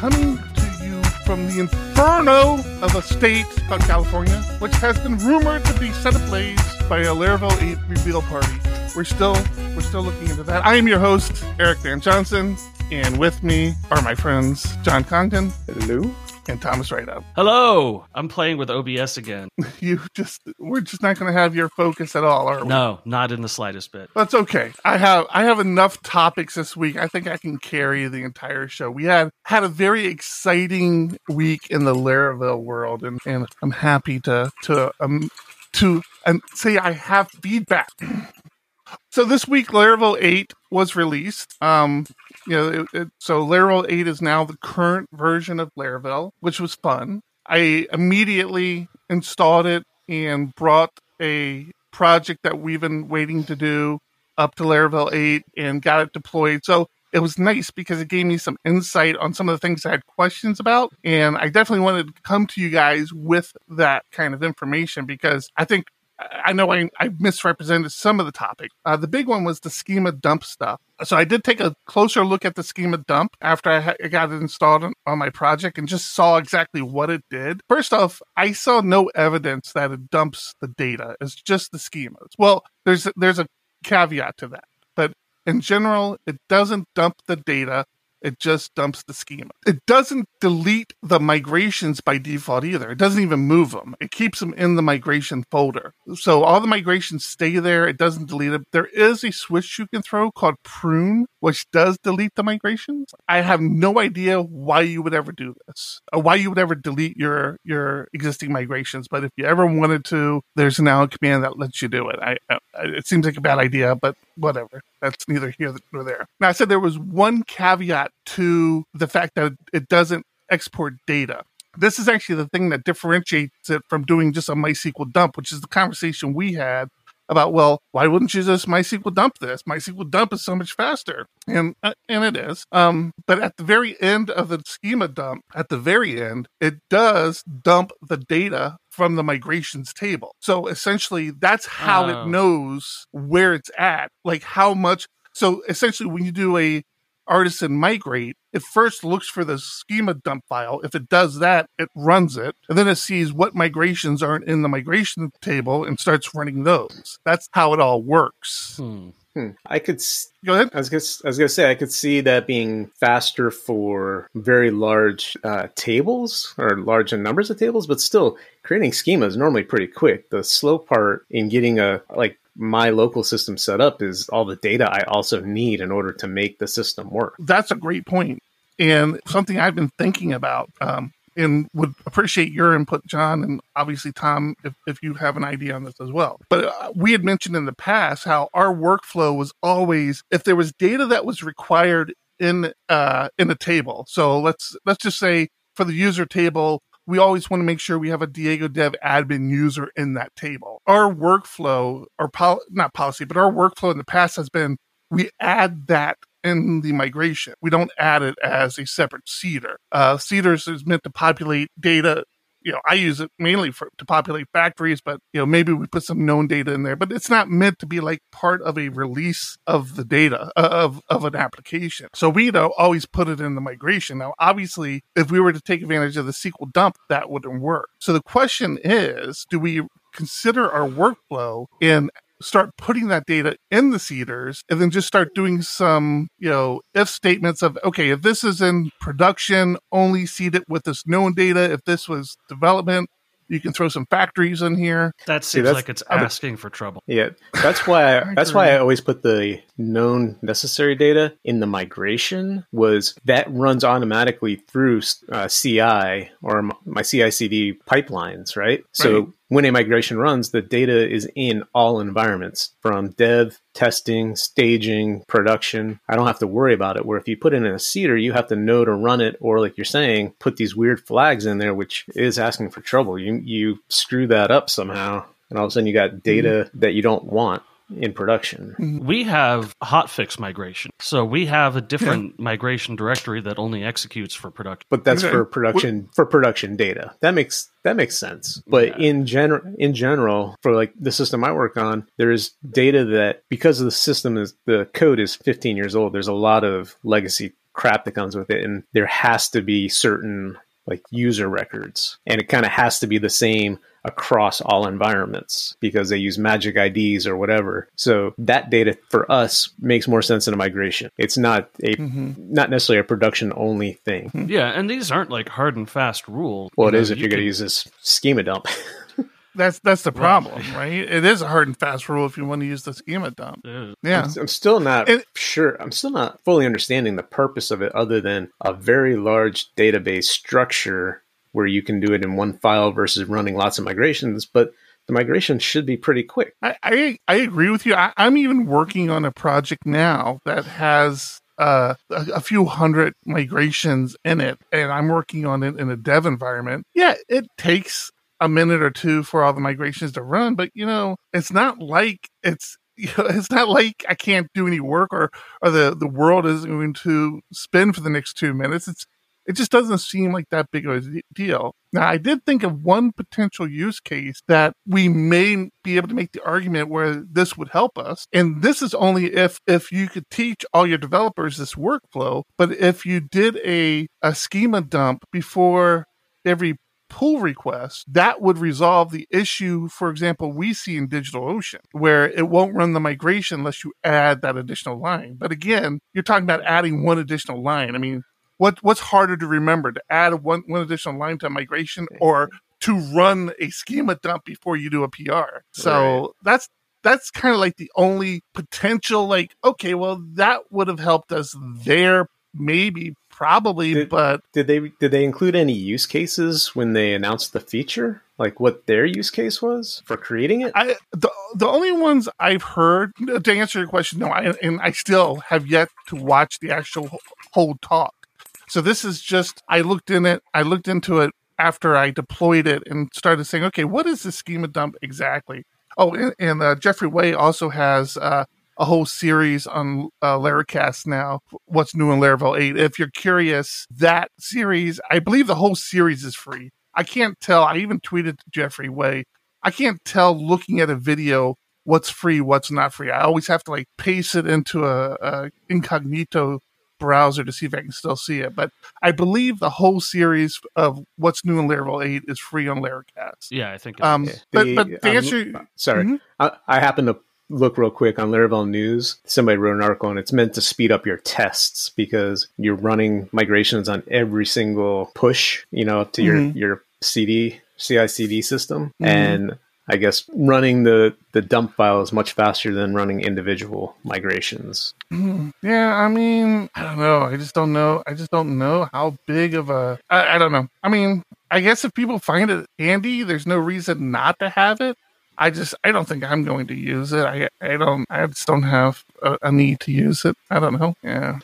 coming to you from the inferno of a state called California, which has been rumored to be set ablaze by a Laravel 8 reveal party. We're still we're still looking into that. I am your host, Eric Van Johnson, and with me are my friends John Congdon. Hello. And Thomas Rideout. Hello. I'm playing with OBS again. You just we're just not going to have your focus at all, are we? No, not in the slightest bit. That's okay. I have I have enough topics this week. I think I can carry the entire show. We had had a very exciting week in the Laravel world, and, and I'm happy to to um to and say I have feedback. So this week, Laravel 8 was released. Um, you know, it, it, so Laravel 8 is now the current version of Laravel, which was fun. I immediately installed it and brought a project that we've been waiting to do up to Laravel 8 and got it deployed. So it was nice because it gave me some insight on some of the things I had questions about. And I definitely wanted to come to you guys with that kind of information because I think I know I, I misrepresented some of the topic. Uh, the big one was the schema dump stuff. So I did take a closer look at the schema dump after I, ha- I got it installed on, on, my project and just saw exactly what it did. First off, I saw no evidence that it dumps the data. It's just the schemas. Well, there's there's a caveat to that, but in general, it doesn't dump the data. It just dumps the schema. It doesn't delete the migrations by default either. It doesn't even move them. It keeps them in the migration folder. So all the migrations stay there. It doesn't delete them. There is a switch you can throw called prune, which does delete the migrations. I have no idea why you would ever do this, or why you would ever delete your your existing migrations. But if you ever wanted to, there's now a command that lets you do it. I, I it seems like a bad idea, but whatever. That's neither here nor there. Now I said there was one caveat to the fact that it doesn't export data. This is actually the thing that differentiates it from doing just a MySQL dump, which is the conversation we had about, well, why wouldn't you just MySQL dump this? MySQL dump is so much faster. And uh, and it is. Um, but at the very end of the schema dump, at the very end, it does dump the data from the migrations table. So essentially that's how oh. it knows where it's at, like how much so essentially when you do a artisan migrate, it first looks for the schema dump file. If it does that, it runs it, and then it sees what migrations aren't in the migration table and starts running those. That's how it all works. Hmm. Hmm. I could go ahead. I was gonna, I was gonna say I could see that being faster for very large uh, tables or large numbers of tables, but still creating schema is normally pretty quick. The slow part in getting a like my local system set up is all the data I also need in order to make the system work. That's a great point, and something I've been thinking about. Um, and would appreciate your input, John, and obviously Tom, if, if you have an idea on this as well. But uh, we had mentioned in the past how our workflow was always if there was data that was required in uh, in a table. So let's let's just say for the user table, we always want to make sure we have a Diego Dev admin user in that table. Our workflow, or pol- not policy, but our workflow in the past has been we add that in the migration. We don't add it as a separate seeder. Uh, seeders is meant to populate data you know, I use it mainly for to populate factories, but you know, maybe we put some known data in there, but it's not meant to be like part of a release of the data uh, of of an application. So we know, always put it in the migration. Now, obviously, if we were to take advantage of the SQL dump, that wouldn't work. So the question is, do we consider our workflow in start putting that data in the seeders and then just start doing some, you know, if statements of, okay, if this is in production, only seed it with this known data. If this was development, you can throw some factories in here. That seems See, like it's asking for trouble. Yeah, that's why I, that's why I always put the known necessary data in the migration. Was that runs automatically through uh, CI or my CI/CD pipelines, right? right? When a migration runs, the data is in all environments from dev, testing, staging, production. I don't have to worry about it. Where if you put it in a seeder, you have to know to run it, or like you're saying, put these weird flags in there, which is asking for trouble. You you screw that up somehow, and all of a sudden you got data mm-hmm. that you don't want in production. Mm-hmm. We have hotfix migration. So we have a different yeah. migration directory that only executes for production. But that's okay. for production for production data. That makes that makes sense. But yeah. in general in general for like the system I work on, there's data that because of the system is the code is 15 years old, there's a lot of legacy crap that comes with it and there has to be certain like user records and it kind of has to be the same across all environments because they use magic IDs or whatever. So that data for us makes more sense in a migration. It's not a mm-hmm. not necessarily a production only thing. Mm-hmm. Yeah, and these aren't like hard and fast rules. Well, it know, is if you are going to use this schema dump. That's that's the problem, right. It is a hard and fast rule if you want to use the schema dump. Yeah, I'm, I'm still not it, sure. I'm still not fully understanding the purpose of it, other than a very large database structure where you can do it in one file versus running lots of migrations. But the migration should be pretty quick. I I, I agree with you. I, am even working on a project now that has uh, a, a, few hundred migrations in it, and I'm working on it in a dev environment. Yeah, it takes a minute or two for all the migrations to run, but you know, it's not like it's you know, it's not like I can't do any work or or the the world isn't going to spin for the next two minutes. It's it just doesn't seem like that big of a deal. Now, I did think of one potential use case that we may be able to make the argument where this would help us. And this is only if, if you could teach all your developers this workflow. But if you did a, a schema dump before every pull request, that would resolve the issue, for example, we see in DigitalOcean, where it won't run the migration unless you add that additional line. But again, you're talking about adding one additional line. I mean, what what's harder to remember to add one one additional line to migration or to run a schema dump before you do a PR. So right. that's that's kind of like the only potential like okay, well that would have helped us there maybe probably did, but did they did they include any use cases when they announced the feature like what their use case was for creating it I, the, the only ones i've heard to answer your question no I, and i still have yet to watch the actual whole talk so this is just I looked in it, I looked into it after I deployed it and started saying, okay, what is the schema dump exactly? Oh, and, and uh, Jeffrey Way also has uh, a whole series on uh, Laracast now. What's new in Laravel 8? If you're curious, that series, I believe the whole series is free. I can't tell. I even tweeted to Jeffrey Way. I can't tell looking at a video what's free, what's not free. I always have to like paste it into a, a incognito browser to see if I can still see it. But I believe the whole series of what's new in Laravel 8 is free on Laracast. Yeah, I think. Um, but, the, but to um, answer, sorry, mm-hmm. I, I happen to look real quick on Laravel News. Somebody wrote an article, and it's meant to speed up your tests because you're running migrations on every single push, you know, to mm-hmm. your your CD CI/CD system, mm-hmm. and I guess running the the dump file is much faster than running individual migrations. Mm, yeah, I mean, I don't know. I just don't know. I just don't know how big of a. I, I don't know. I mean, I guess if people find it handy, there's no reason not to have it. I just I don't think I'm going to use it. I I don't I just don't have a, a need to use it. I don't know. Yeah.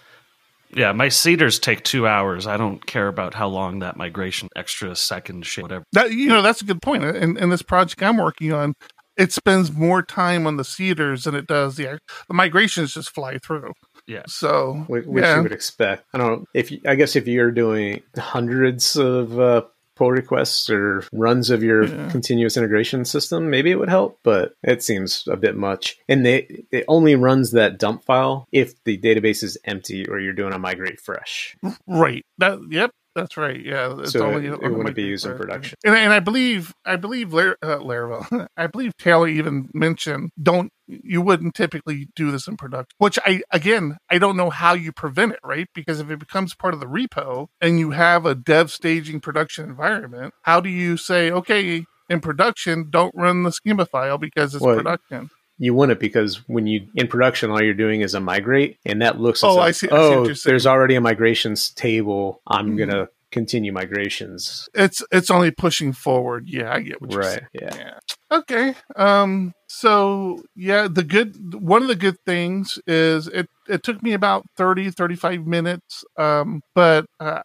Yeah, my seeders take two hours. I don't care about how long that migration extra second shit, whatever. That you know, that's a good point. In, in this project I'm working on, it spends more time on the seeders than it does the the migrations just fly through. Yeah. So which, yeah. you would expect. I don't know if you, I guess if you're doing hundreds of uh, pull requests or runs of your yeah. continuous integration system, maybe it would help, but it seems a bit much. And they it only runs that dump file if the database is empty or you're doing a migrate fresh. Right. That yep. That's right. Yeah, it's so only it, it wouldn't be used in production. And, and I believe, I believe Lar- uh, Laravel, I believe Taylor even mentioned don't you wouldn't typically do this in production. Which I again, I don't know how you prevent it, right? Because if it becomes part of the repo and you have a dev staging production environment, how do you say, okay, in production, don't run the schema file because it's well, production? You wouldn't because when you in production all you're doing is a migrate and that looks oh I see, oh I see there's already a migrations table i'm mm-hmm. gonna continue migrations. It's it's only pushing forward. Yeah, I get what you're Right. saying. Yeah. Yeah. Okay. Um. So yeah, the good one of the good things is it it took me about 30, 35 minutes. Um. But uh,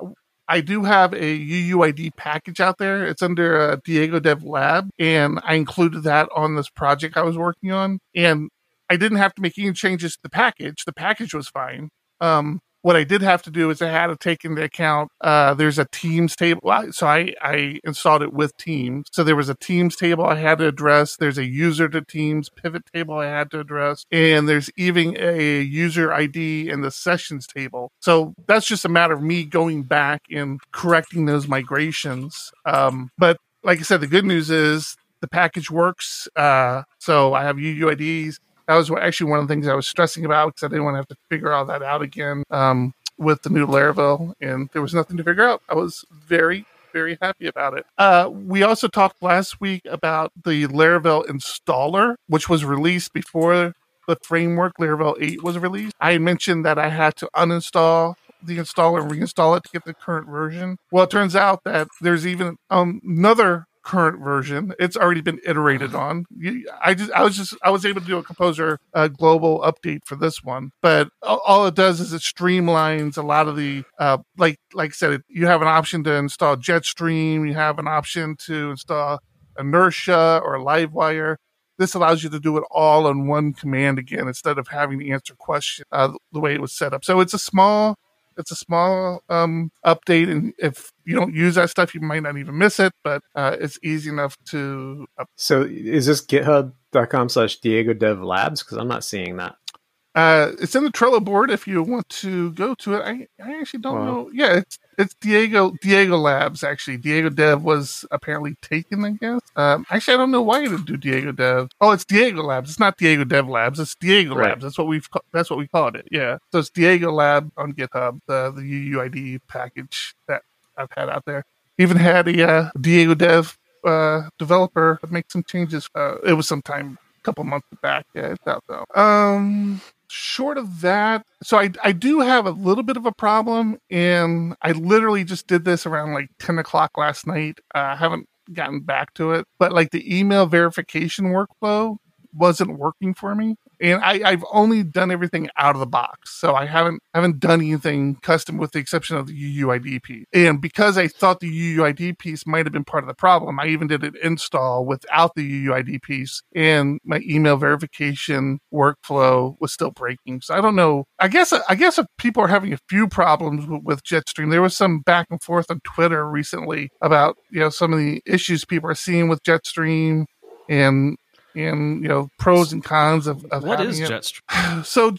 I do have a UUID package out there. It's under uh, Diego Dev Lab, and I included that on this project I was working on. And I didn't have to make any changes to the package. The package was fine. Um, what I did have to do is I had to take into account uh, there's a Teams table. So I, I installed it with Teams. So there was a Teams table I had to address. There's a user to Teams pivot table I had to address. And there's even a user ID in the sessions table. So that's just a matter of me going back and correcting those migrations. Um, but like I said, the good news is the package works. Uh, so I have UUIDs. That was actually one of the things I was stressing about because I didn't want to have to figure all that out again um, with the new Laravel, and there was nothing to figure out. I was very, very happy about it. Uh, we also talked last week about the Laravel installer, which was released before the framework Laravel 8 was released. I mentioned that I had to uninstall the installer and reinstall it to get the current version. Well, it turns out that there's even um, another current version. It's already been iterated on. I just, I was just, I was able to do a Composer uh, global update for this one, but all, it does is it streamlines a lot of the, uh, like, like I said, it, you have an option to install Jetstream. You have an option to install Inertia or Livewire. This allows you to do it all in one command again instead of having to answer questions uh, the way it was set up. So it's a small it's a small um, update, and if you don't use that stuff, you might not even miss it. But uh, it's easy enough to. Up- So is this github.com slash Diego Dev Labs? Because I'm not seeing that. Uh, it's in the Trello board if you want to go to it. I, I actually don't Wow. know. Yeah, it's it's Diego Diego Labs actually. Diego Dev was apparently taken, I guess. Um, actually, I don't know why you didn't do Diego Dev. Oh, it's Diego Labs. It's not Diego Dev Labs. It's Diego Right. Labs. That's what we've that's what we called it. Yeah. So it's Diego Lab on GitHub, the the UUID package that I've had out there. Even had a uh, Diego Dev uh, developer make some changes. Uh, it was sometime a couple months back. Yeah, it's out though. Um, short of that, so I I do have a little bit of a problem, and I literally just did this around like ten o'clock last night. Uh, I haven't gotten back to it, but like the email verification workflow wasn't working for me and I, I've only done everything out of the box, so I haven't haven't done anything custom with the exception of the UUID piece. And because I thought the UUID piece might have been part of the problem, I even did an install without the UUID piece, and my email verification workflow was still breaking. So I don't know. I guess I guess if people are having a few problems with, with Jetstream, there was some back and forth on Twitter recently about you know some of the issues people are seeing with Jetstream and and you know pros and cons of, of What is. Jetstream? so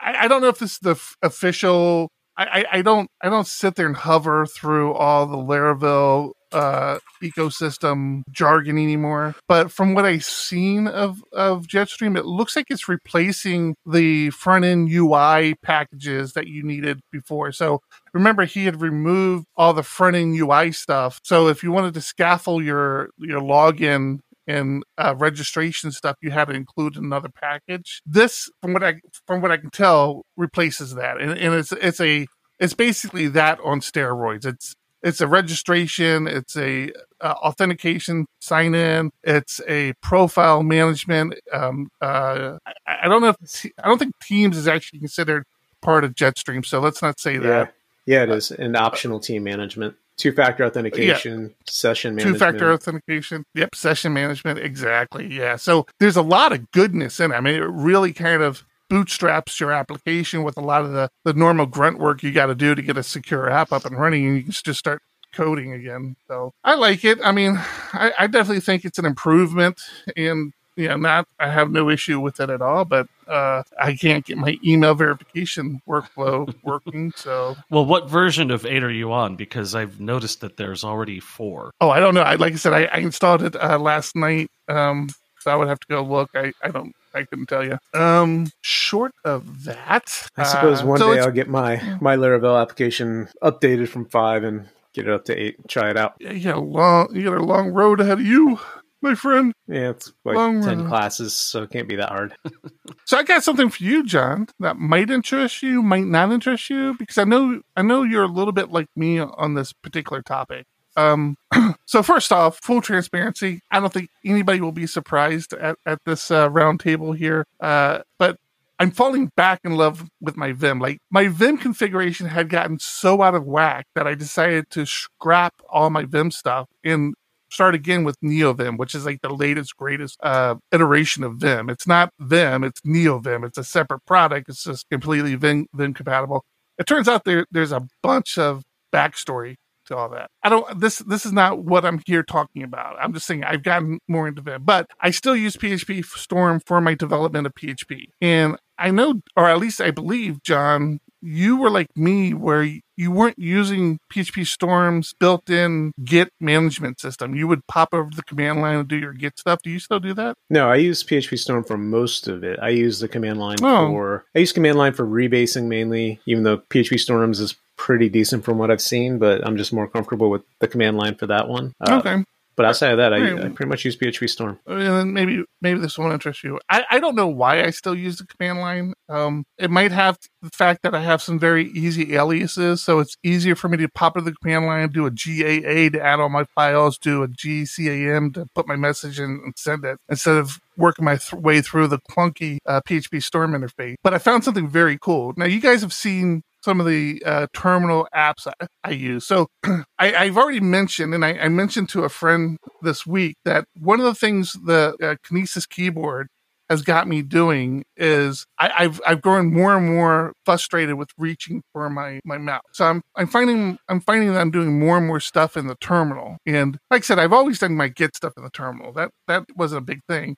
I, I don't know if this is the f- official I, I, I don't I don't sit there and hover through all the Laravel uh ecosystem jargon anymore but from what i've seen of of jetstream it looks like it's replacing the front end ui packages that you needed before so remember he had removed all the front end ui stuff so if you wanted to scaffold your your login and uh, registration stuff you had to include in another package. This from what i from what i can tell replaces that. And, and it's it's a it's basically that on steroids. It's it's a registration it's a uh, authentication sign in it's a profile management um uh I, I don't know if i don't think teams is actually considered part of jetstream so let's not say that. Yeah, it is. And optional team management, two factor authentication, session management. Two factor authentication. Yep session management. Exactly. Yeah. So there's a lot of goodness in it. I mean it really kind of bootstraps your application with a lot of the the normal grunt work you got to do to get a secure app up and running and you can just start coding again. So i like it. I mean i, I definitely think it's an improvement and you know not i have no issue with it at all but uh i can't get my email verification workflow working so Well, what version of 8 are you on? Because I've noticed that there's already four. Oh, I don't know. I like I said, I, I installed it uh, last night, um, so I would have to go look. I, I don't. I couldn't tell you. Um, short of that, I suppose uh, one so day I'll get my my Laravel application updated from five and get it up to eight. Try it out. yeah, you got a long, you got a long road ahead of you. My friend. Yeah, it's like Long 10 run. classes, so it can't be that hard. So I got something for you, John, that might interest you, might not interest you, because I know I know you're a little bit like me on this particular topic. Um, so first off, full transparency, I don't think anybody will be surprised at, at this uh, round table here. Uh, but I'm falling back in love with my Vim. Like my Vim configuration had gotten so out of whack that I decided to scrap all my Vim stuff and start again with Neo Vim, which is like the latest, greatest uh, iteration of Vim. It's not Vim, it's Neo Vim. It's a separate product. It's just completely Vim, Vim compatible. It turns out there there's a bunch of backstory to all that. I don't this this is not what I'm here talking about. I'm just saying I've gotten more into Vim, but I still use PHP Storm for my development of PHP. And I know or at least I believe, John, you were like me where you weren't using PHP Storm's built-in Git management system. You would pop over the command line and do your Git stuff. Do you still do that? No, I use PHP Storm for most of it. I use the command line Oh. for I use command line for rebasing mainly, even though PHP Storms is pretty decent from what I've seen, but I'm just more comfortable with the command line for that one. Uh, okay. But outside of that, I, I pretty much use PHP Storm. and then maybe maybe this won't interest you. I, I don't know why I still use the command line. Um, it might have the fact that I have some very easy aliases, so it's easier for me to pop into the command line, do a GAA to add all my files, do a GCAM to put my message in and send it, instead of working my th- way through the clunky uh, PHP Storm interface. But I found something very cool. Now you guys have seen some of the uh, terminal apps I, I use. So I, I've already mentioned, and I, I mentioned to a friend this week that one of the things the uh, Kinesis keyboard has got me doing is I, I've I've grown more and more frustrated with reaching for my my mouse. So I'm I'm finding I'm finding that I'm doing more and more stuff in the terminal. And like I said, I've always done my Git stuff in the terminal. That that wasn't a big thing.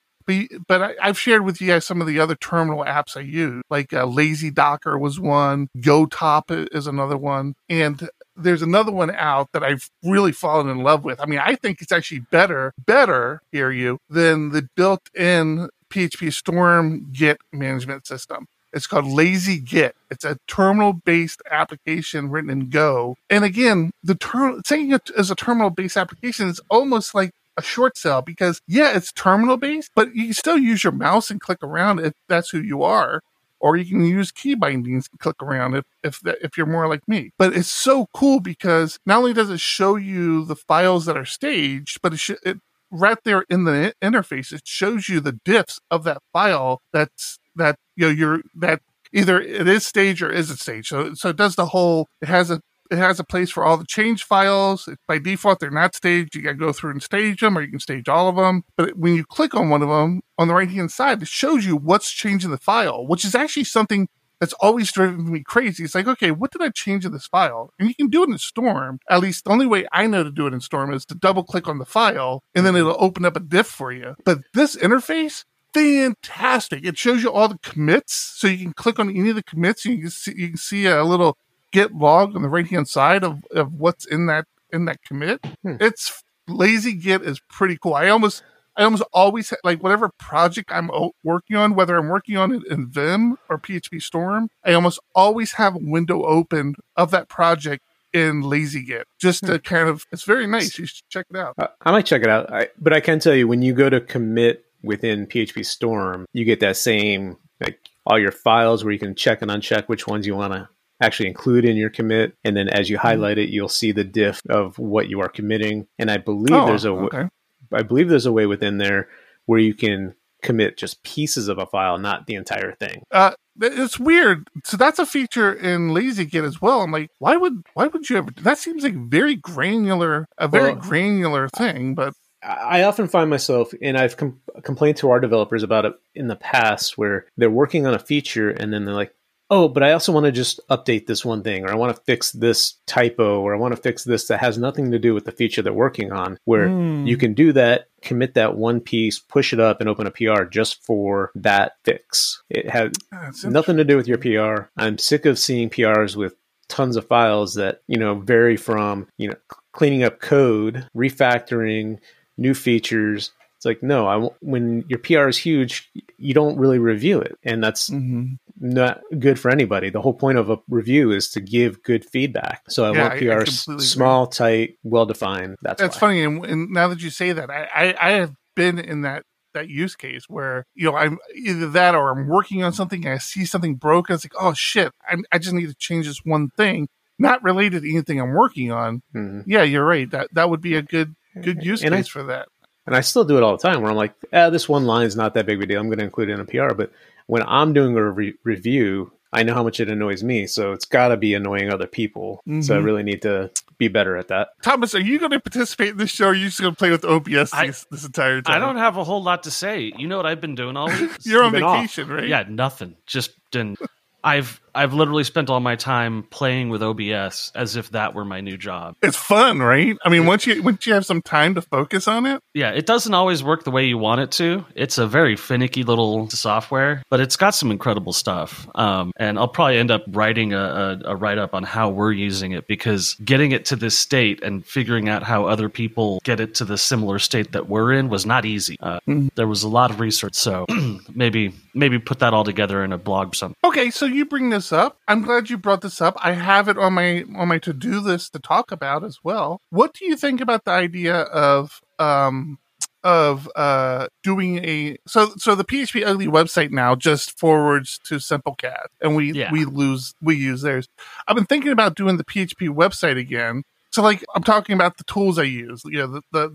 But, I, I've shared with you guys some of the other terminal apps I use, like uh, Lazy Docker was one, GoTop is another one, and there's another one out that I've really fallen in love with. I mean, I think it's actually better, better, hear you, than the built-in PHP Storm Git management system. It's called Lazy Git. It's a terminal-based application written in Go. And again, the term saying it as a terminal-based application is almost like a short sell because yeah, it's terminal based, but you still use your mouse and click around if that's who you are. Or you can use key bindings and click around if if that, if you're more like me. But it's so cool because not only does it show you the files that are staged, but it, sh- it right there in the interface it shows you the diffs of that file that's that you know you're that either it is staged or isn't staged. So so it does the whole. It has a it has a place for all the change files. By default, they're not staged. You got to go through and stage them, or you can stage all of them. But when you click on one of them on the right hand side, it shows you what's changed in the file, which is actually something that's always driven me crazy. It's like, okay, what did I change in this file? And you can do it in Storm. At least the only way I know to do it in Storm is to double click on the file, and then it'll open up a diff for you. But this interface, fantastic. It shows you all the commits, so you can click on any of the commits. And you can see you can see a little git log on the right hand side of, of what's in that in that commit. Hmm. It's lazy git is pretty cool. I almost I almost always like whatever project I'm o- working on, whether I'm working on it in Vim or PHP Storm, I almost always have a window open of that project in lazy git just to kind of it's very nice you should check it out Uh, I might check it out, I, but I can tell you when you go to commit within PHP Storm, you get that same like all your files where you can check and uncheck which ones you want to actually include in your commit, and then as you Mm-hmm. highlight it, you'll see the diff of what you are committing. And I believe Oh, there's a w- okay. I believe there's a way within there where you can commit just pieces of a file, not the entire thing. uh it's weird so that's a feature in lazy git as well i'm like why would why would you ever that seems like very granular a very Well, granular thing but I often find myself, and I've com- complained to our developers about it in the past, where they're working on a feature and then they're like, oh, but I also want to just update this one thing, or I want to fix this typo, or I want to fix this that has nothing to do with the feature they're working on, where Hmm. you can do that, commit that one piece, push it up, and open a PR just for that fix. It has Ah, nothing to do with your PR. I'm sick of seeing PRs with tons of files that, you know, vary from, you know, cleaning up code, refactoring, new features. It's like, no, I, when your PR is huge, you don't really review it. And that's Mhm. Not good for anybody. The whole point of a review is to give good feedback. So I Yeah, want I- I PRs agree. small, tight, well defined. That's That's why. funny, and, and now that you say that, I, I, I have been in that that use case where you know I'm either that or I'm working on something and I see something broken. It's like, oh shit, I'm, I just need to change this one thing, not related to anything I'm working on. Mhm. Yeah, you're right. That that would be a good good use And I- case for that. And I still do it all the time where I'm like, ah, this one line is not that big of a deal. I'm going to include it in a PR. But when I'm doing a re- review, I know how much it annoys me. So it's got to be annoying other people. So I Mhm. really need to be better at that. Thomas, are you going to participate in this show? Or are you just going to play with OBS I- this, this entire time? I don't have a whole lot to say. You know what I've been doing all week? You're on been off. vacation, right? Yeah, nothing. Just didn't. I've I've literally spent all my time playing with OBS as if that were my new job. It's fun, right? I mean, once you once you have some time to focus on it, Yeah, it doesn't always work the way you want it to. It's a very finicky little software, but it's got some incredible stuff. Um, and I'll probably end up writing a, a, a write up on how we're using it because getting it to this state and figuring out how other people get it to the similar state that we're in was not easy. Uh, There was a lot of research, so maybe maybe put that all together in a blog or something. Okay, so you bring this up. I'm glad you brought this up. I have it on my on my to do list to talk about as well. What do you think about the idea of um of uh doing a so so the PHP ugly website now just forwards to Simplecast and we Yeah. we lose we use theirs. I've been thinking about doing the PHP website again. So like I'm talking about the tools I use, you know, the the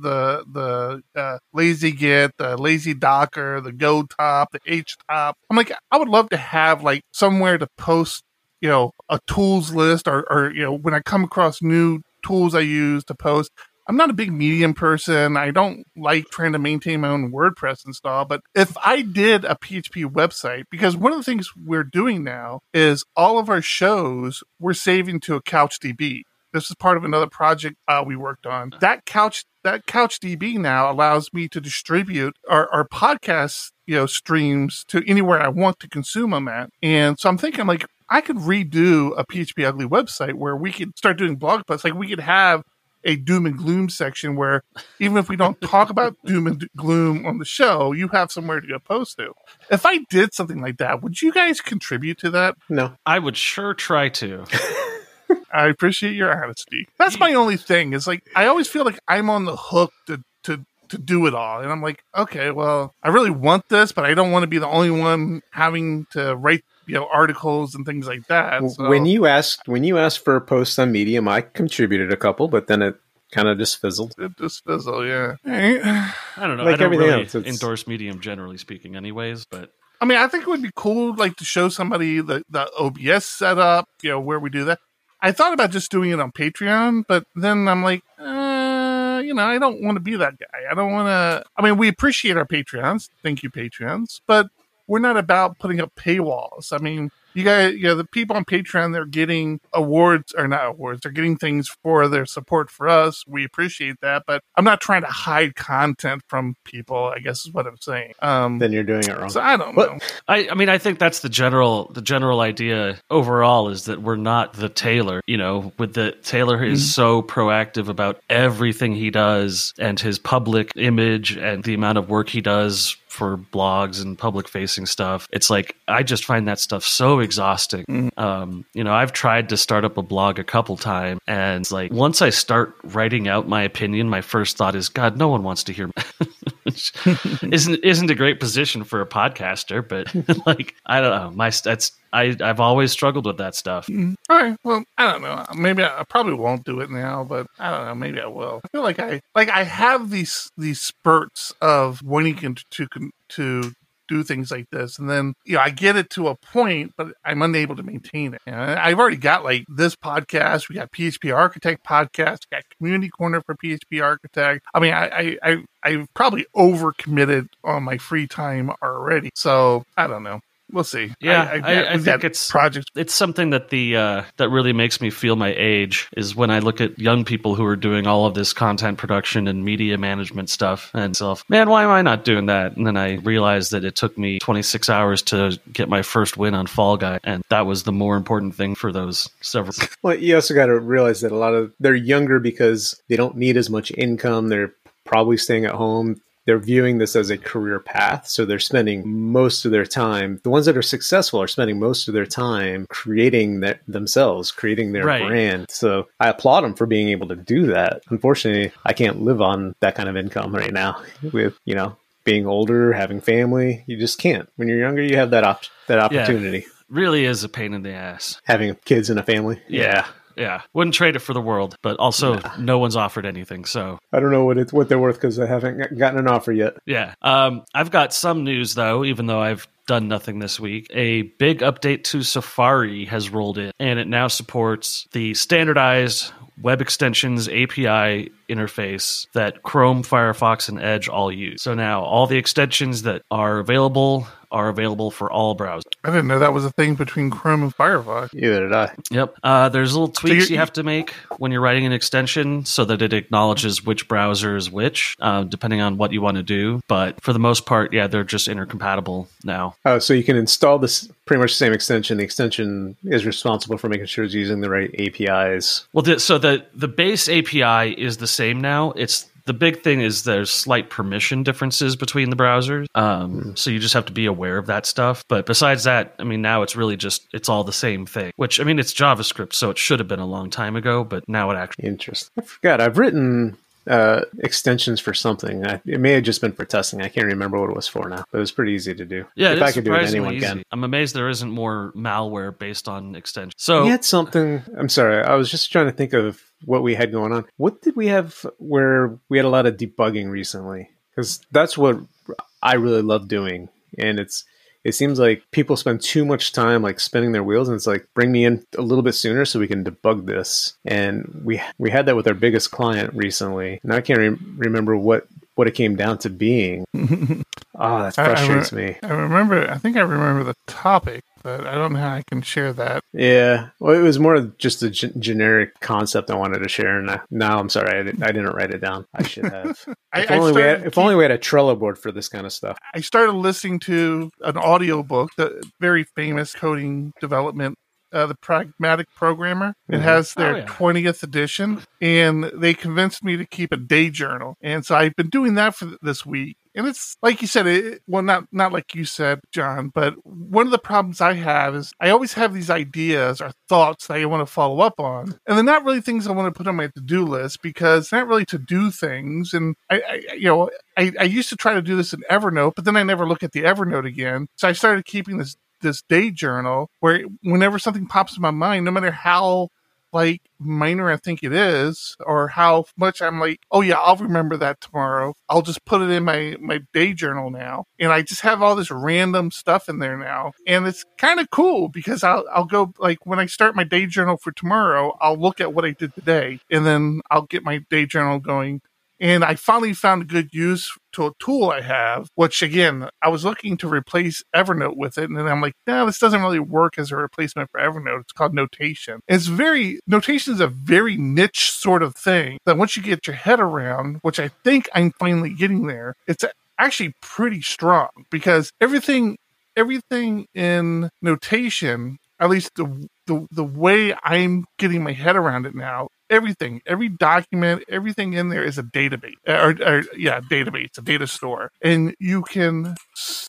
the, the uh, lazy git, the lazy docker, the go top, the h top. I'm like I would love to have like somewhere to post, you know, a tools list or or you know when I come across new tools I use to post. I'm not a big medium person. I don't like trying to maintain my own WordPress install. But if I did a PHP website, because one of the things we're doing now is all of our shows we're saving to a CouchDB. This is part of another project uh, we worked on. That couch that CouchDB now allows me to distribute our, our podcast you know streams to anywhere I want to consume them at. And so I'm thinking like I could redo a PHP ugly website where we could start doing blog posts. Like we could have a doom and gloom section where even if we don't talk about doom and gloom on the show, you have somewhere to go post to. If I did something like that, would you guys contribute to that? No. I would sure try to. I appreciate your honesty. That's my only thing. Is like I always feel like I'm on the hook to to to do it all, and I'm like, okay, well, I really want this, but I don't want to be the only one having to write you know articles and things like that. So, When you asked when you asked for a post on Medium, I contributed a couple, but then it kind of just fizzled. it just fizzled, yeah. I don't know. Like I don't everything really else, it's- endorse Medium generally speaking, anyways. But I mean, I think it would be cool, like to show somebody the the OBS setup, you know, where we do that. I thought about just doing it on Patreon, but then I'm like, uh, you know, I don't want to be that guy. I don't want to. I mean, we appreciate our Patreons. Thank you, Patreons, but we're not about putting up paywalls. I mean, you guys, you know, the people on Patreon, they're getting awards or not awards. They're getting things for their support for us. We appreciate that, but I'm not trying to hide content from people. I guess is what I'm saying. Um, Then you're doing it wrong. so I don't What- know. I, I mean, I think that's the general the general idea overall is that we're not the Taylor. You know, with the Taylor is so proactive about everything he does and his public image and the amount of work he does for blogs and public facing stuff. It's like I just find that stuff so exhausting. Um, you know, I've tried to start up a blog a couple times, and like once I start writing out my opinion, my first thought is, God, no one wants to hear. Which isn't isn't a great position for a podcaster, but like I don't know, my that's I I've always struggled with that stuff. Mm-hmm. All right. Well, I don't know. Maybe I, I probably won't do it now, but I don't know. Maybe I will. I feel like I like I have these these spurts of wanting to to to do things like this, and then you know I get it to a point, but I'm unable to maintain it. Know, I've already got like this podcast. We got PHP Architect podcast. We got Community Corner for PHP Architect. I mean, I I I I've probably overcommitted on my free time already. So I don't know. We'll see. Yeah, I, I- got- I think it's- projects. It's something that the uh, that really makes me feel my age is when I look at young people who are doing all of this content production and media management stuff, and self, man, why am I not doing that? And then I realized that it took me 26 hours to get my first win on Fall Guy, and that was the more important thing for those several. Well, you also got to realize that a lot of they're younger because they don't need as much income. They're probably staying at home. They're viewing this as a career path. So they're spending most of their time, the ones that are successful are spending most of their time creating themselves, creating their Right. brand. So I applaud them for being able to do that. Unfortunately, I can't live on that kind of income right now with, you know, being older, having family. You just can't. When you're younger, you have that op- that opportunity. Really is a pain in the ass. Having kids and a family. Yeah. Yeah. Yeah, wouldn't trade it for the world, but also no one's offered anything. So, I don't know what it's what they're worth because I haven't gotten an offer yet. yeah. Um, I've got some news, though, even though I've done nothing this week. A big update to Safari has rolled in, and it now supports the standardized web extensions API interface that Chrome, Firefox, and Edge all use. So now all the extensions that are available are available for all browsers. I didn't know that was a thing between Chrome and Firefox. Either did I. Yep. Uh, there's little tweaks you're- you have to make when you're writing an extension so that it acknowledges which browser is which, uh, depending on what you want to do. But for the most part, yeah, they're just intercompatible now. Oh, so you can install this pretty much the same extension. The extension is responsible for making sure it's using the right APIs. Well, the, so the the base API is the same now. It's the big thing is there's slight permission differences between the browsers. Um, So you just have to be aware of that stuff. But besides that, I mean, now it's really just it's all the same thing. Which I mean, it's JavaScript, so it should have been a long time ago. But now it actually Interesting. I forgot. I've written uh, extensions for something. I, it may have just been for testing. I can't remember what it was for now, but it was pretty easy to do. Yeah, if I could do it, anyone easy. can. I'm amazed there isn't more malware based on extensions. So We had something. I'm sorry. I was just trying to think of what we had going on. What did we have where we had a lot of debugging recently? Because that's what I really love doing, and it's. It seems like people spend too much time like spinning their wheels, and it's like bring me in a little bit sooner so we can debug this. And we we had that with our biggest client recently, and I can't re- remember what what it came down to being. Oh, that I- I re- frustrates me. I remember. I think I remember the topic, but I don't know how I can share that. Yeah, well, it was more just a g- generic concept I wanted to share, and I, now I'm sorry I didn't, I didn't write it down. I should have. I, if only we had, if only we had a Trello board for this kind of stuff. I started listening to an audiobook, the very famous coding development, uh, the Pragmatic Programmer. It Mhm. has their Oh, yeah. 20th edition, and they convinced me to keep a day journal. And so I've been doing that for this week. And it's like you said, it, well, not not like you said, John, but one of the problems I have is I always have these ideas or thoughts that I want to follow up on, and they're not really things I want to put on my to do list because they're not really to do things. And I, I you know, I, I used to try to do this in Evernote, but then I never look at the Evernote again. So I started keeping this this day journal where whenever something pops in my mind, no matter how like minor I think it is, or how much I'm like, oh yeah, I'll remember that tomorrow. I'll just put it in my my day journal now, and I just have all this random stuff in there now, and it's kind of cool because I'll I'll go like when I start my day journal for tomorrow, I'll look at what I did today, and then I'll get my day journal going. And I finally found a good use to a tool I have, which again, I was looking to replace Evernote with it. And then I'm like, no, this doesn't really work as a replacement for Evernote. It's called Notion. It's very, Notion is a very niche sort of thing that once you get your head around, which I think I'm finally getting there, it's actually pretty strong because everything, everything in Notion, at least the, the, the way I'm getting my head around it now, everything, every document, everything in there is a database, or, or yeah, database, a data store, and you can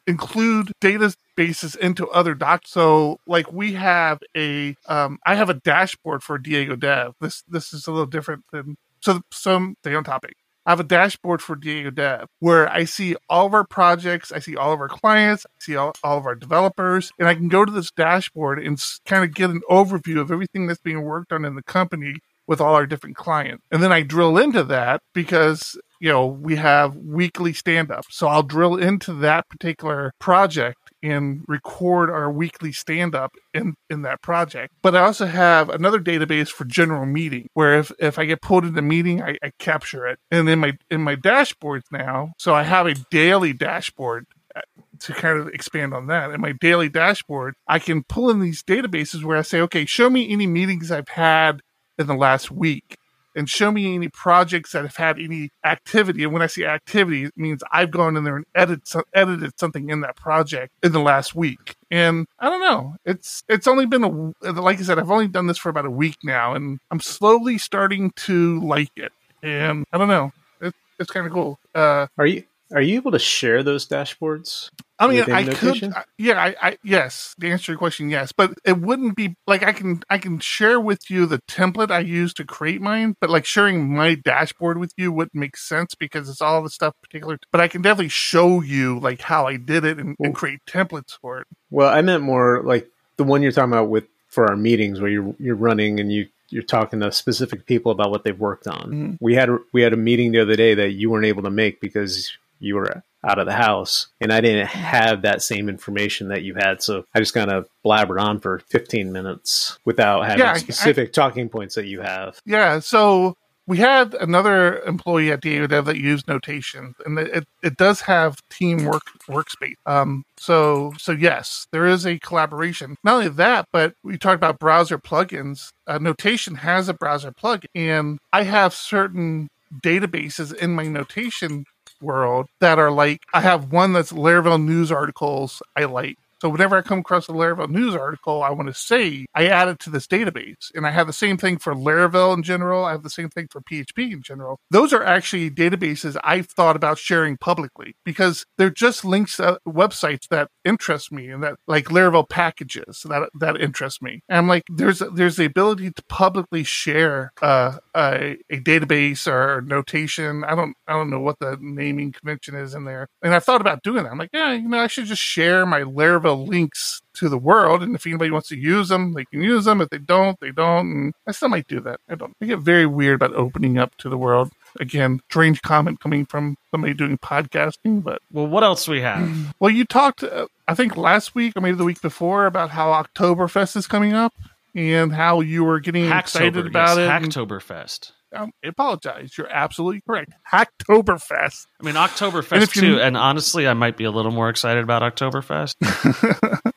include databases into other docs. So, like we have a, um, I have a dashboard for Diego Dev. This this is a little different than so some stay on topic. I have a dashboard for Diego Dev where I see all of our projects, I see all of our clients, I see all, all of our developers, and I can go to this dashboard and kind of get an overview of everything that's being worked on in the company with all our different clients. And then I drill into that because, you know, we have weekly stand up. So I'll drill into that particular project and record our weekly stand up in, in that project. But I also have another database for general meeting where if, if I get pulled into meeting, I, I capture it. And in my in my dashboards now, so I have a daily dashboard uh, to kind of expand on that. In my daily dashboard, I can pull in these databases where I say, okay, show me any meetings I've had in the last week and show me any projects that have had any activity. And when I see activity, it means I've gone in there and edit, edited something in that project in the last week. And I don't know. It's it's only been a like I said, I've only done this for about a week now, and I'm slowly starting to like it. And I don't know. It, it's kind of cool. Uh, Are you Are you able to share those dashboards? I mean, I Notion? could, yeah, I, I, yes. To answer your question, yes, but it wouldn't be like I can, I can share with you the template I use to create mine, but like sharing my dashboard with you wouldn't make sense because it's all the stuff particular. But I can definitely show you like how I did it and, and create templates for it. Well, I meant more like the one you're talking about with for our meetings where you're you're running and you you're talking to specific people about what they've worked on. Mhm. We had we had a meeting the other day that you weren't able to make because you were out of the house and I didn't have that same information that you had. So I just kind of blabbered on for 15 minutes without having Yeah, I- specific talking points that you have. Yeah, so we had another employee at Diego Dev that used Notion, and it, it, does have team work workspace. Um, so so yes, there is a collaboration. Not only that, but we talked about browser plugins. Uh, Notion has a browser plugin, and I have certain databases in my Notion world that are like I have one that's Laravel news articles I like. So whenever I come across a Laravel news article I want to say, I add it to this database. And I have the same thing for Laravel in general. I have the same thing for PHP in general. Those are actually databases I've thought about sharing publicly because they're just links to websites that interest me and that like Laravel packages that that interest me. And I'm like, there's there's the ability to publicly share uh, a, a database or Notion. I don't I don't know what the naming convention is in there. And I thought about doing that. I'm like, yeah, you know, I should just share my Laravel links to the world, and if anybody wants to use them, they can use them. If they don't, they don't. And I still might do that. I don't. I get very weird about opening up to the world. Again, strange comment coming from somebody doing podcasting, but Well, what else we have? well, you talked, uh, I think last week or maybe the week before about how Oktoberfest is coming up and how you were getting excited about yes, it. Hacktoberfest. Um, I apologize. You're absolutely correct. Hacktoberfest. I mean, And Oktoberfest you- too. And honestly, I might be a little more excited about Oktoberfest.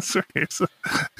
Sorry, it's-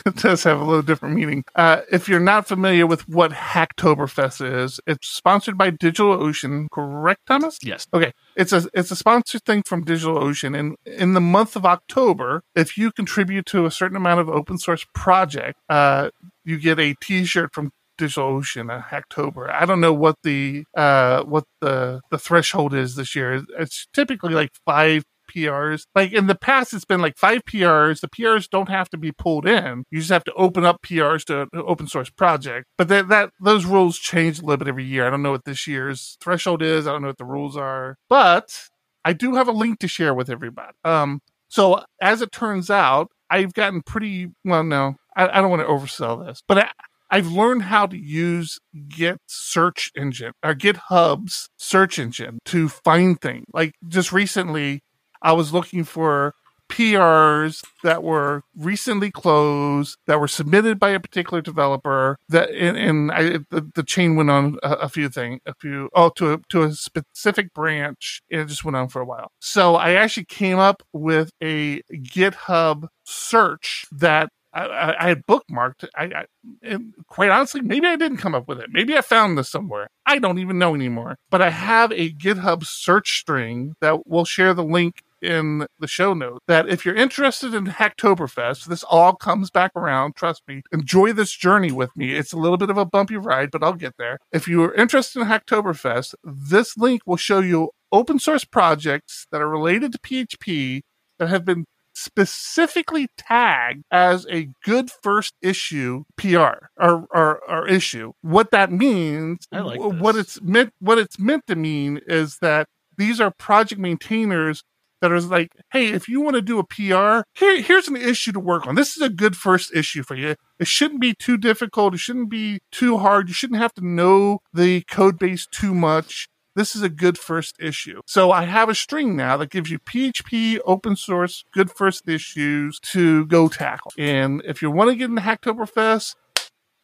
it does have a little different meaning. Uh, if you're not familiar with what Hacktoberfest is, it's sponsored by DigitalOcean, correct, Thomas? yes. Okay, it's a it's a sponsored thing from DigitalOcean, and in the month of October, if you contribute to a certain amount of open source project, uh, you get a T-shirt from DigitalOcean, a Hacktober. I don't know what the uh what the the threshold is this year. It's typically like five PRs. Like in the past, it's been like five PRs. The PRs don't have to be pulled in. You just have to open up PRs to an open source project. But that, that those rules change a little bit every year. I don't know what this year's threshold is. I don't know what the rules are. But I do have a link to share with everybody. Um, so as it turns out, I've gotten pretty well. No, I, I don't want to oversell this, but I, I've learned how to use Git search engine or GitHub's search engine to find things. Like just recently, I was looking for PRs that were recently closed that were submitted by a particular developer that and, and I, the, the chain went on a, a few things a few oh to a to a specific branch and it just went on for a while so I actually came up with a GitHub search that I, I, I had bookmarked. I, I quite honestly, maybe I didn't come up with it. Maybe I found this somewhere. I don't even know anymore. But I have a GitHub search string that will share the link in the show note. That if you're interested in Hacktoberfest, this all comes back around. Trust me. Enjoy this journey with me. It's a little bit of a bumpy ride, but I'll get there. If you are interested in Hacktoberfest, this link will show you open source projects that are related to PHP that have been specifically tagged as a good first issue PR or, or, or issue. What that means, I like what it's meant, what it's meant to mean is that these are project maintainers that is like, hey, if you want to do a PR, here, here's an issue to work on. This is a good first issue for you. It shouldn't be too difficult. It shouldn't be too hard. You shouldn't have to know the code base too much this is a good first issue. So I have a string now that gives you PHP open source good first issues to go tackle. And if you want to get into Hacktoberfest,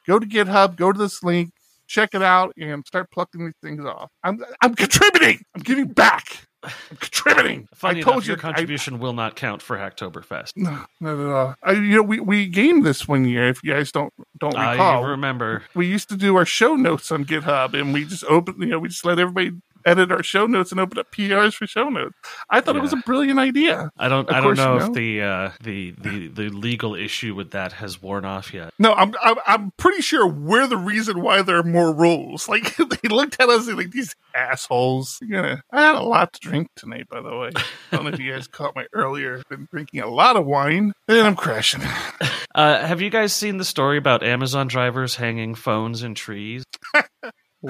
go to GitHub, go to this link, check it out, and start plucking these things off. I'm I'm contributing. I'm giving back. I'm contributing. Funny I told enough, you your I- contribution will not count for Hacktoberfest. no, no, no, no. I, you know, we, we gamed this one year. If you guys don't don't ah, recall, I remember. we used to do our show notes on GitHub, and we just open, you know, we just let everybody edit our show notes and open up PRs for show notes. I thought it was a brilliant idea. I don't. Of I don't course you know, know. if the, uh, the the the legal issue with that has worn off yet. No, I'm, I'm I'm pretty sure we're the reason why there are more rules. Like they looked at us like these assholes. You know, I had a lot to drink tonight, by the way. I don't know if you guys caught my earlier. Been drinking a lot of wine, and I'm crashing. Uh, have you guys seen the story about Amazon drivers hanging phones in trees?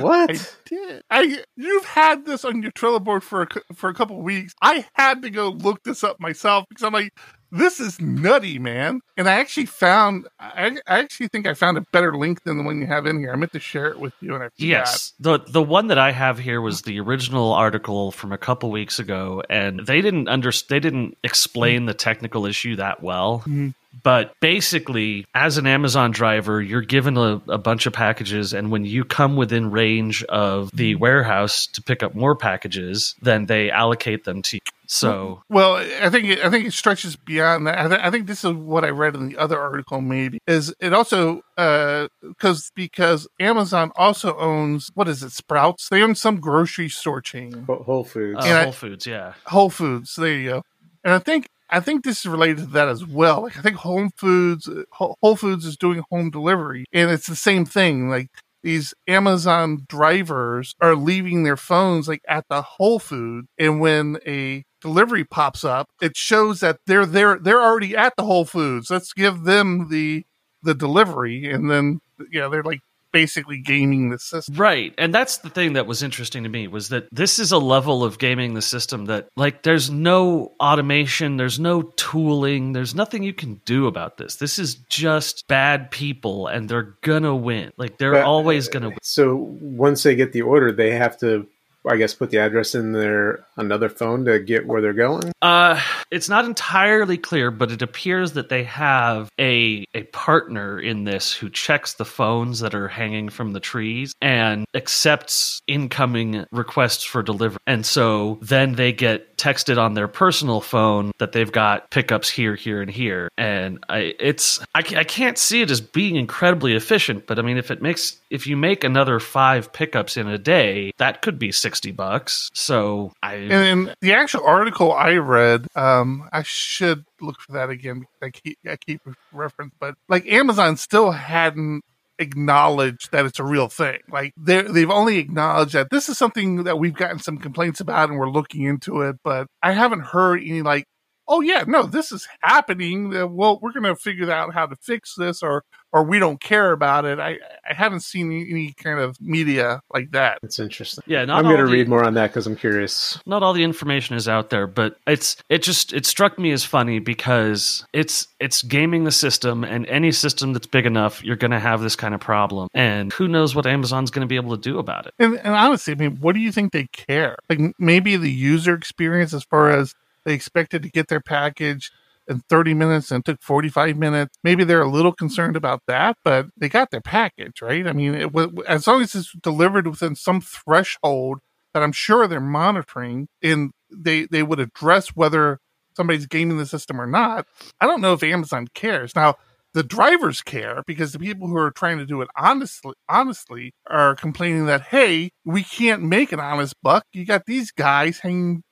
What? I did. I you've had this on your Trello board for a, for a couple of weeks. I had to go look this up myself because I'm like, this is nutty, man. And I actually found, I, I actually think I found a better link than the one you have in here. I meant to share it with you, and I forgot. Yes, the the one that I have here was the original article from a couple weeks ago, and they didn't under they didn't explain the technical issue that well. Mhm. But basically, as an Amazon driver, you're given a, a bunch of packages, and when you come within range of the warehouse to pick up more packages, then they allocate them to you. So Well, I think it, I think it stretches beyond that. I, th- I think this is what I read in the other article. Maybe is it also because because Amazon also owns what is it Sprouts? They own some grocery store chain, Whole Whole Foods. uh, Whole Foods, yeah, Whole Foods. There you go. And I think I think this is related to that as well. Like I think Home Foods Whole Foods is doing home delivery, and it's the same thing. Like these Amazon drivers are leaving their phones like at the Whole Food, and when a delivery pops up, it shows that they're there. They're already at the Whole Foods. Let's give them the the delivery, and then yeah, they're like basically gaming the system. Right. And that's the thing that was interesting to me was that this is a level of gaming the system that like there's no automation, there's no tooling, there's nothing you can do about this. This is just bad people and they're gonna win. Like they're But- always gonna uh, win. So once they get the order, they have to, I guess, put the address in their another phone to get where they're going. Uh it's not entirely clear, but it appears that they have a a partner in this who checks the phones that are hanging from the trees and accepts incoming requests for delivery. And so then they get texted on their personal phone that they've got pickups here, here, and here. And I it's I, I can't see it as being incredibly efficient, but I mean if it makes if you make another five pickups in a day, that could be sixty bucks. So I And in the actual article I read, um, I should look for that again. I keep I keep reference, but like Amazon still hadn't acknowledged that it's a real thing. Like they they've only acknowledged that this is something that we've gotten some complaints about and we're looking into it, but I haven't heard any like. Oh yeah, no, this is happening. Well, we're going to figure out how to fix this, or or we don't care about it. I I haven't seen any, any kind of media like that. It's interesting. Yeah, not I'm going to read more on that because I'm curious. not all the information is out there but it's it just it struck me as funny because it's it's gaming the system and any system that's big enough you're going to have this kind of problem and who knows what amazon's going to be able to do about it And, and honestly, I mean, what do you think they care? Like maybe the user experience, as far as they expected to get their package in 30 minutes and took 45 minutes. Maybe they're a little concerned about that, but they got their package, right? I mean, it, wa- as long as it's delivered within some threshold that I'm sure they're monitoring, and they they would address whether somebody's gaming the system or not. I don't know if Amazon cares now the drivers care because the people who are trying to do it honestly honestly are complaining that hey we can't make an honest buck. You got these guys hanging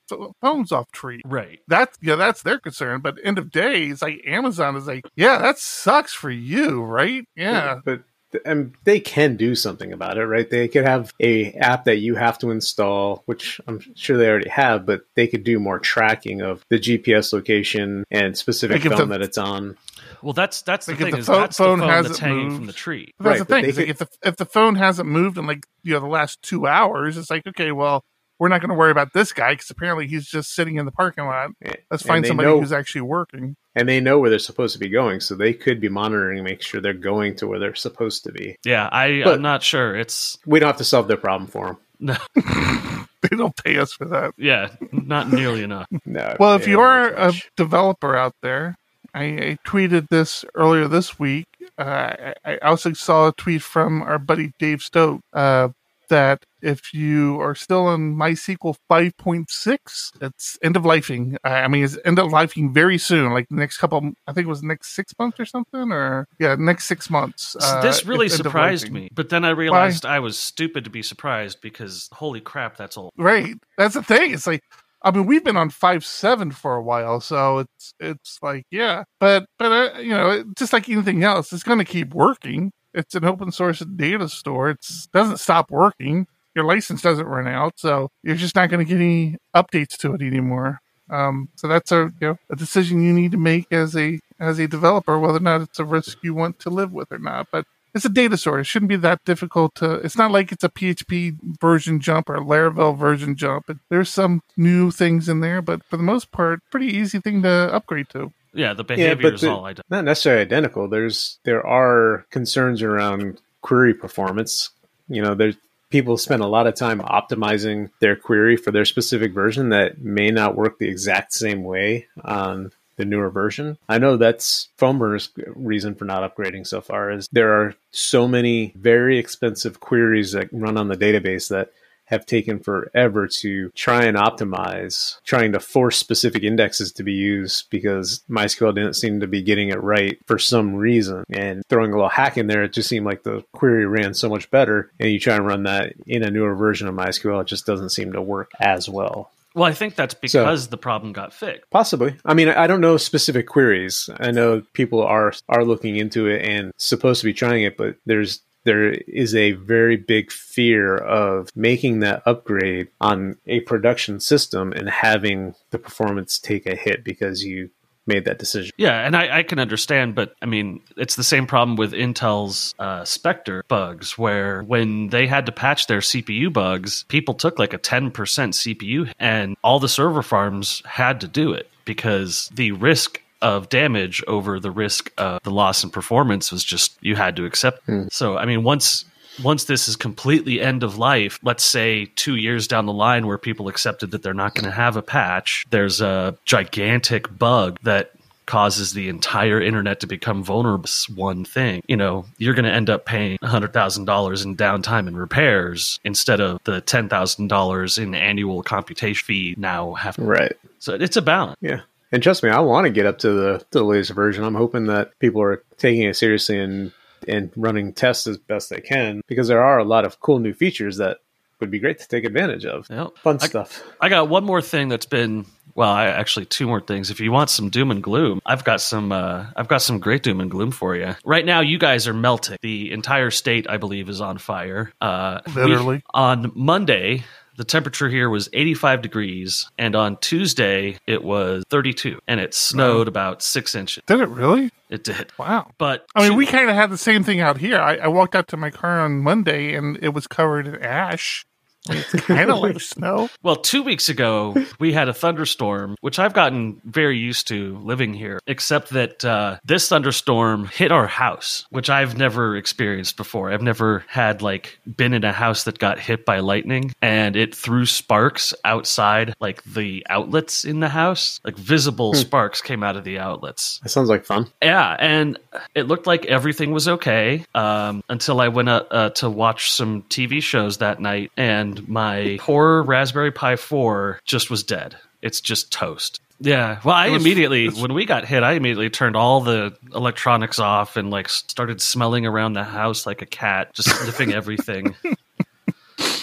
phones off trees. Right. That's yeah that's their concern but end of day it's like amazon is like yeah that sucks for you right? Yeah. but and they can do something about it, right? They could have a app that you have to install, which I'm sure they already have, but they could do more tracking of the GPS location and specific Like if phone the- that it's on. Well that's that's the Like if thing the is pho- that's the phone phone hasn't that's hanging moved. from the tree But that's Right, the thing they it's like if the if the phone hasn't moved in like you know the last two hours it's like okay well we're not going to worry about this guy because apparently he's just sitting in the parking lot let's find somebody know- who's actually working and they know where they're supposed to be going, so they could be monitoring make sure they're going to where they're supposed to be. yeah i But- i'm not sure it's We don't have to solve their problem for them. no they don't pay us for that yeah not nearly enough No. Well, if you are a developer out there, I, I tweeted this earlier this week. Uh, I, I also saw a tweet from our buddy Dave Stokes. Uh, that if you are still on MySQL 5.6, it's end of lifing. I mean, it's end of lifing very soon, like the next couple, I think it was next six months or something, or yeah, next six months. Uh, this really it's end of surprised me, but then I realized I was stupid to be surprised because holy crap, that's old. Right. That's the thing. It's like, I mean, we've been on five seven for a while, so it's it's like yeah, but but uh, you know, just like anything else, it's going to keep working. It's an open source data store. It doesn't stop working. Your license doesn't run out, so you're just not going to get any updates to it anymore. Um, so that's a you know a decision you need to make as a as a developer, whether or not it's a risk you want to live with or not. But it's a data store. It shouldn't be that difficult to. It's not like it's a PHP version jump or a Laravel version jump. It, there's some new things in there, but for the most part, pretty easy thing to upgrade to. Yeah, the Yeah, behavior but is the- all I do. not necessarily identical. There's there are concerns around query performance. You know, there's people spend a lot of time optimizing their query for their specific version that may not work the exact same way on the newer version. I know that's Foamer's reason for not upgrading so far is there are so many very expensive queries that run on the database that have taken forever to try and optimize, trying to force specific indexes to be used because MySQL didn't seem to be getting it right for some reason. And throwing a little hack in there, it just seemed like the query ran so much better. And you try and run that in a newer version of MySQL, it just doesn't seem to work as well. Well, I think that's because the problem got fixed. Possibly. I mean, I don't know specific queries. I know people are are looking into it and supposed to be trying it, but there's there is a very big fear of making that upgrade on a production system and having the performance take a hit because you made that decision. Yeah, and I, I can understand, but I mean, it's the same problem with Intel's uh, Spectre bugs, where when they had to patch their CPU bugs, people took like a 10% CPU, and all the server farms had to do it because the risk of damage over the risk of the loss in performance was just you had to accept. So, I mean, once once this is completely end of life, let's say two years down the line where people accepted that they're not going to have a patch, there's a gigantic bug that causes the entire internet to become vulnerable one thing you know you're going to end up paying $100000 in downtime and repairs instead of the $10000 in annual computation fee now have Right. so it's a balance Yeah. And trust me, I want to get up to the to the latest version. I'm hoping that people are taking it seriously and and running tests as best they can because there are a lot of cool new features that would be great to take advantage of. Yeah. Fun I- stuff. I got one more thing that's been well, I actually two more things. If you want some doom and gloom, I've got some uh, I've got some great doom and gloom for you. Right now, you guys are melting. The entire state, I believe, is on fire. Uh, we- Literally. on Monday, the temperature here was 85 degrees, and on Tuesday it was 32, and it snowed about six inches. Did it really? It did, Wow. but I mean, we kind of had the same thing out here. I, I walked out to my car on Monday and it was covered in ash. It's kind of like snow. Well, two weeks ago, we had a thunderstorm, which I've gotten very used to living here, except that uh, this thunderstorm hit our house, which I've never experienced before. I've never had, like, been in a house that got hit by lightning and it threw sparks outside, like, the outlets in the house. Like, visible sparks came out of the outlets. That sounds like fun. Yeah, and it looked like everything was okay um, until I went uh, uh, to watch some TV shows that night, and my poor Raspberry Pi 4 just was dead. It's just toast. Yeah, well, I was- immediately when we got hit, I immediately turned all the electronics off and like started smelling around the house like a cat, just sniffing everything.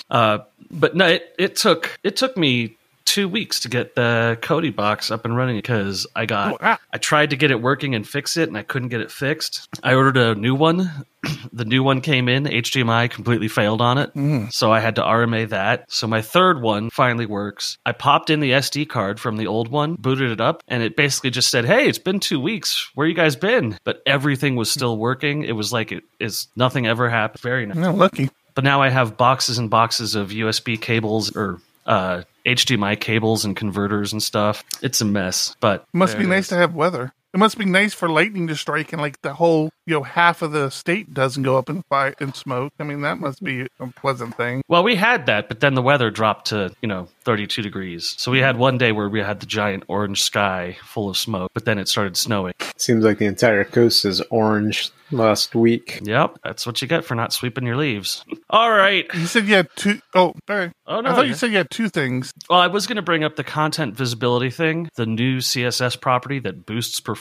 Uh, but no, it, it took it took me two weeks to get the Kodi box up and running because I got Oh, wow. I tried to get it working and fix it and I couldn't get it fixed. I ordered a new one. the new one came in. HDMI completely failed on it, so I had to RMA that. So my third one finally works. I popped in the SD card from the old one, booted it up, and it basically just said, "Hey, it's been two weeks. Where you guys been?" But everything was still working. It was like it is nothing ever happened. Very nice. No, lucky. But now I have boxes and boxes of USB cables or uh, HDMI cables and converters and stuff. It's a mess, but must be nice is. to have weather. It must be nice for lightning to strike and like the whole you know half of the state doesn't go up in fire in smoke. I mean, that must be a pleasant thing. Well, we had that, but then the weather dropped to, you know, 32 degrees. So we had one day where we had the giant orange sky full of smoke, but then it started snowing. Seems like the entire coast is orange last week. Yep, that's what you get for not sweeping your leaves. All right. You said you had two oh sorry. Oh, no, I thought yeah. you said you had two things. Well, I was going to bring up the content visibility thing, the new CSS property that boosts performance.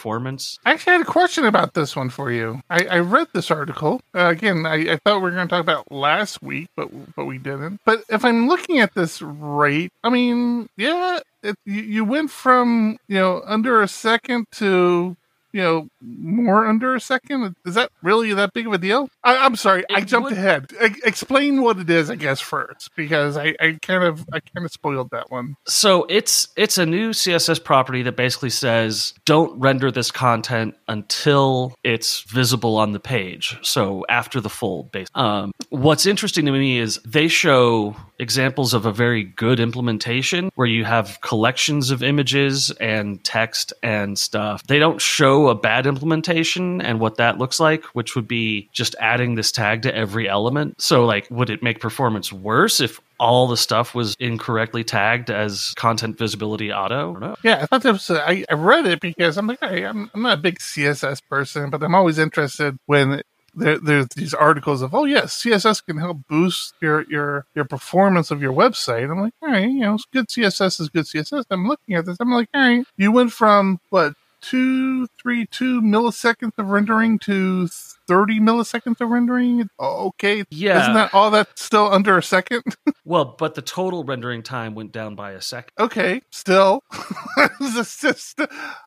I actually had a question about this one for you. I, I read this article. Uh, again, I, I thought we were going to talk about last week, but but we didn't. But if I'm looking at this rate, I mean, yeah, it, you, you went from you know under a second to you know more under a second. Is that really that big of a deal? I, I'm sorry, I jumped would- ahead. E- explain what it is, I guess, first, because I, I kind of I kind of spoiled that one. So it's it's a new CSS property that basically says don't render this content until it's visible on the page. So after the fold. Base. Um, what's interesting to me is they show examples of a very good implementation where you have collections of images and text and stuff. They don't show a bad implementation and what that looks like, which would be just adding this tag to every element. So like would it make performance worse if all the stuff was incorrectly tagged as content visibility auto? I. Yeah, I thought that was. I, I read it because I'm like, hey, I'm, I'm not a big CSS person, but I'm always interested when there, there's these articles of, oh yes, CSS can help boost your your your performance of your website. I'm like, all right, you know, good CSS is good CSS. I'm looking at this. I'm like, all right, you went from what two, three, two milliseconds of rendering to 30 milliseconds of rendering. Okay, Yeah. isn't that all that still under a second? Well, but the total rendering time went down by a second. okay, still. Just-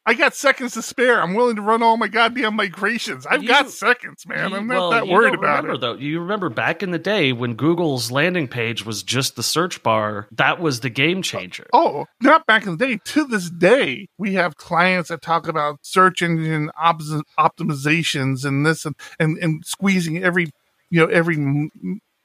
I got seconds to spare. I'm willing to run all my goddamn migrations. I've You- got seconds, man. You- I'm not well, that worried about remember, it. Though you remember back in the day when Google's landing page was just the search bar, that was the game uh, changer. Oh, not back in the day. To this day, we have clients that talk about search engine opti- optimizations and this and, and, and squeezing every, you know, every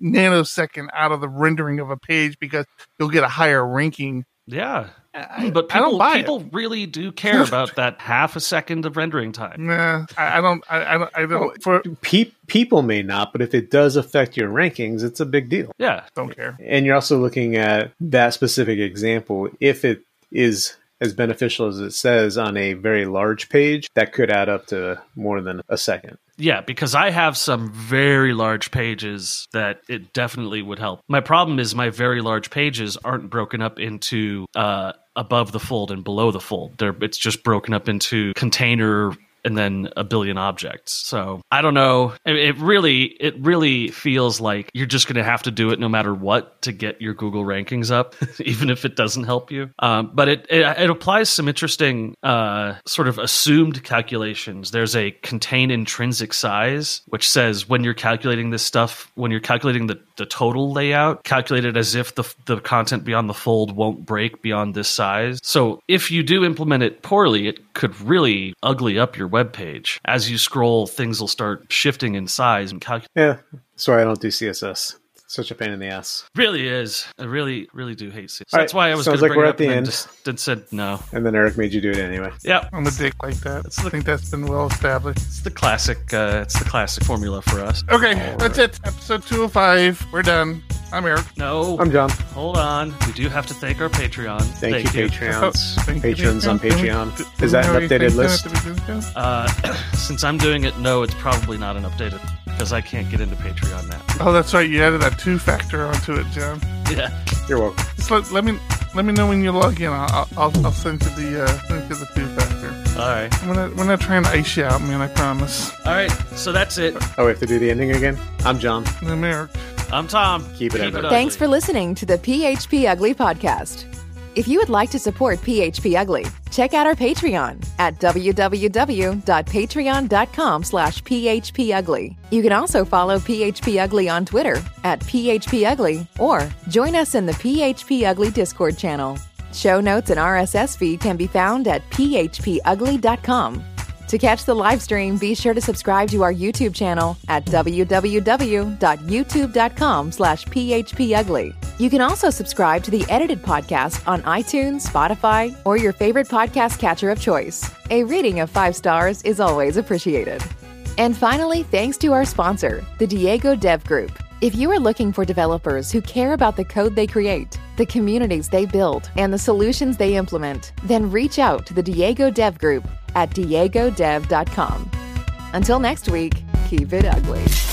nanosecond out of the rendering of a page because you'll get a higher ranking. Yeah, I, but I don't people it. people really do care about that half a second of rendering time. Nah, I, I don't. I, I don't. I don't. For Pe- people may not, but if it does affect your rankings, it's a big deal. Yeah, don't care. And you're also looking at that specific example. If it is as beneficial as it says on a very large page, that could add up to more than a second. Yeah, because I have some very large pages that it definitely would help. My problem is my very large pages aren't broken up into uh, above the fold and below the fold. They're, it's just broken up into container and then a billion objects. So I don't know. It, really, it really feels like you're just going to have to do it no matter what to get your Google rankings up, even if it doesn't help you. Um, but it, it it applies some interesting uh, sort of assumed calculations. There's a contain intrinsic size, which says when you're calculating this stuff, when you're calculating the, the total layout, calculate it as if the the content beyond the fold won't break beyond this size. So if you do implement it poorly, it could really ugly up your web page. As you scroll, things will start shifting in size and calculate. Yeah, sorry, I don't do CSS. Such a pain in the ass. Really is. I really, really do hate CSS. All That's right, why I was sounds going to like bring we're it at up the and end. just then said no. And then Eric made you do it anyway. Yeah, I'm a dick like that. I think that's been well established. it's the classic. Uh, it's the classic formula for us. Okay, that's it. Episode 205. We're done. I'm Eric. No, I'm John. Hold on. We do have to thank our Patreon. Thank, you, Patreons. Oh, thank you, on Patreon. Patreon. Is that an updated list? Uh, since I'm doing it, no, it's probably not an updated because I can't get into Patreon now. Oh, that's right. You added that two factor onto it, John. Yeah. You're welcome. Just let, let me let me know when you log in. I'll I'll, I'll send you the uh, send you the two factor. All right. We're not, we're not trying to ice you out, man. I promise. All right. So that's it. Oh, we have to do the ending again? I'm John. I'm Eric. I'm Tom. Keep it ugly. Thanks ugly. for listening to the PHP Ugly podcast. If you would like to support PHP Ugly, check out our Patreon at www.patreon.com slash phpugly. You can also follow PHP Ugly on Twitter at PHP Ugly or join us in the PHP Ugly Discord channel. Show notes and RSS feed can be found at phpugly.com. To catch the live stream, be sure to subscribe to our YouTube channel at www.youtube.com slash phpugly. You can also subscribe to the edited podcast on iTunes, Spotify, or your favorite podcast catcher of choice. A rating of five stars is always appreciated. And finally, thanks to our sponsor, the Diego Dev Group. If you are looking for developers who care about the code they create, the communities they build, and the solutions they implement, then reach out to the Diego Dev Group at diegodev.com. Until next week, keep it ugly.